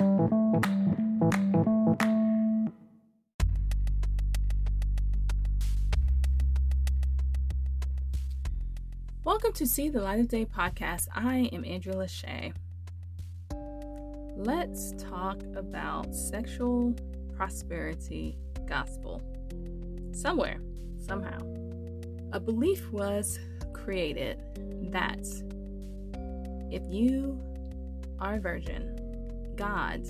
Welcome to See the Light of Day podcast. I am Andrea Lachey. Let's talk about sexual prosperity gospel. Somewhere, somehow, a belief was created that if you are a virgin, God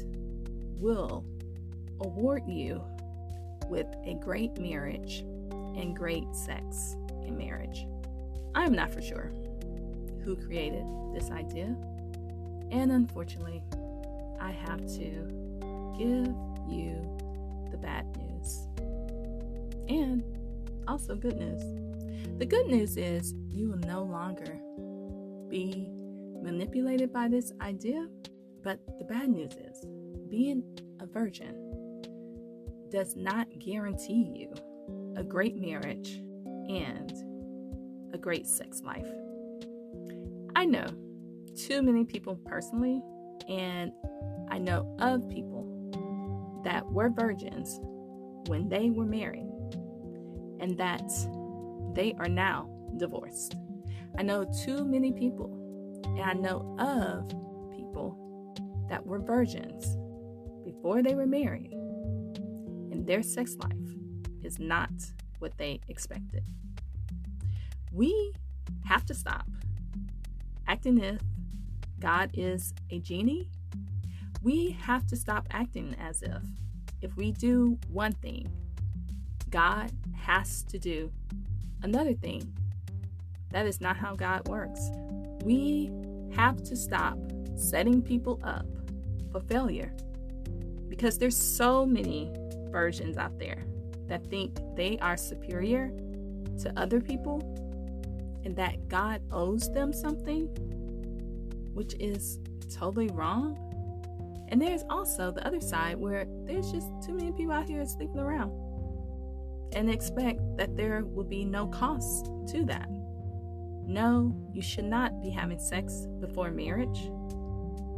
will award you with a great marriage and great sex in marriage. I'm not for sure who created this idea, and unfortunately, I have to give you the bad news and also good news. The good news is you will no longer be manipulated by this idea, but the bad news is being a virgin does not guarantee you a great marriage and a great sex life. I know too many people personally, and I know of people that were virgins when they were married and that they are now divorced. I know too many people, and I know of people that were virgins before they were married, and their sex life is not what they expected. We have to stop acting as if God is a genie. We have to stop acting as if if we do one thing, God has to do another thing. That is not how God works. We have to stop setting people up for failure because there's so many versions out there that think they are superior to other people and that God owes them something, which is totally wrong. And there's also the other side where there's just too many people out here sleeping around and expect that there will be no cost to that. No, you should not be having sex before marriage.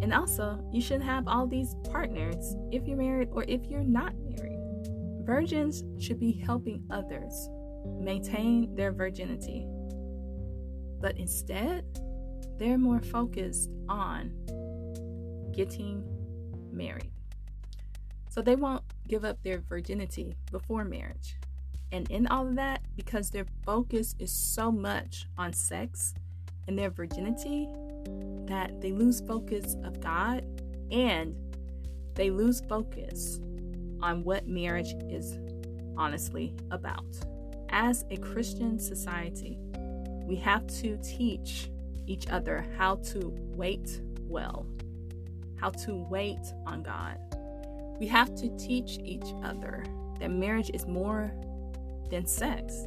And also, you shouldn't have all these partners if you're married or if you're not married. Virgins should be helping others maintain their virginity. But instead, they're more focused on getting married. So they won't give up their virginity before marriage. And in all of that, because their focus is so much on sex and their virginity, that they lose focus of God and they lose focus on what marriage is honestly about. As a Christian society, we have to teach each other how to wait well, how to wait on God. We have to teach each other that marriage is more than sex,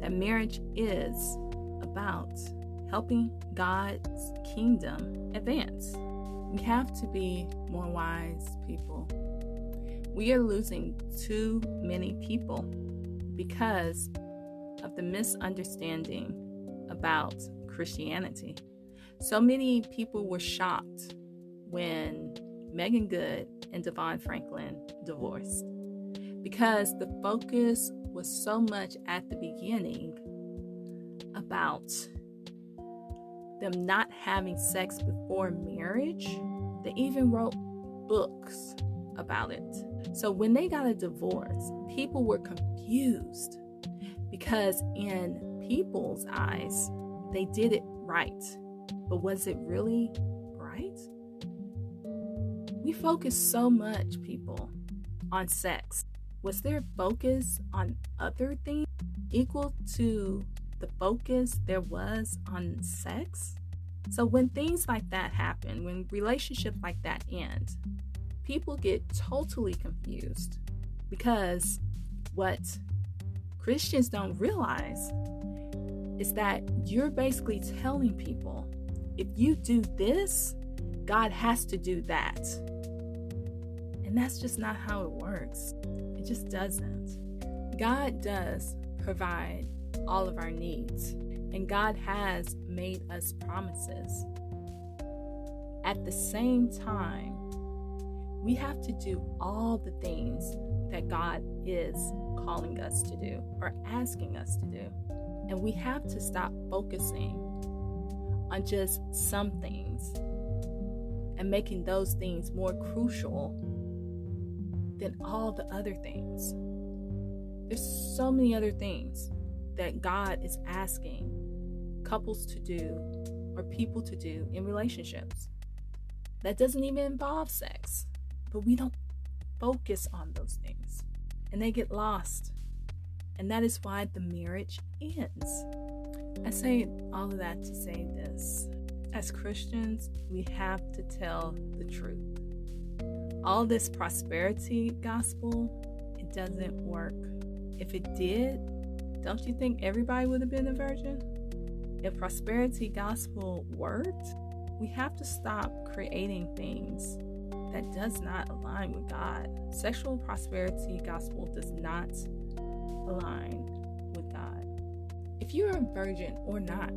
that marriage is about helping God's kingdom advance. We have to be more wise people. We are losing too many people because of the misunderstanding about Christianity. So many people were shocked when Meagan Good and DeVon Franklin divorced because the focus was so much at the beginning about them not having sex before marriage. They even wrote books about it. So when they got a divorce, people were confused because in people's eyes, they did it right. But was it really right? We focus so much, people, on sex. Was their focus on other things equal to the focus there was on sex? So when things like that happen, when relationships like that end, people get totally confused because what Christians don't realize is that you're basically telling people if you do this, God has to do that. And that's just not how it works. It just doesn't. God does provide all of our needs, and God has made us promises. At the same time, We have to do all the things that God is calling us to do or asking us to do. And we have to stop focusing on just some things and making those things more crucial than all the other things. There's so many other things that God is asking couples to do or people to do in relationships. That doesn't even involve sex, but we don't focus on those things and they get lost. And that is why the marriage ends. I say all of that to say this. As Christians, we have to tell the truth. All this prosperity gospel, it doesn't work. If it did, don't you think everybody would have been a virgin? If prosperity gospel worked, we have to stop creating things that does not align with God. Sexual prosperity gospel does not align with God. If you're a virgin or not,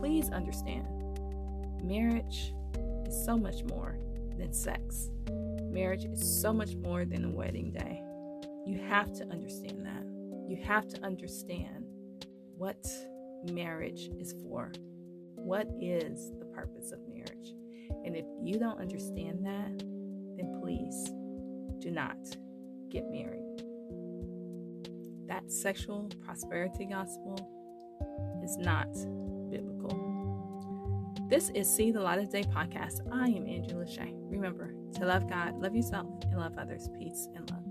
please understand marriage is so much more than sex. Marriage is so much more than a wedding day. You have to understand that. You have to understand what marriage is for. What is the purpose of marriage? And if you don't understand that, then please do not get married. That sexual prosperity gospel is not biblical. This is See the Light of Day podcast. I am Angela Shea. Remember to love God, love yourself, and love others. Peace and love.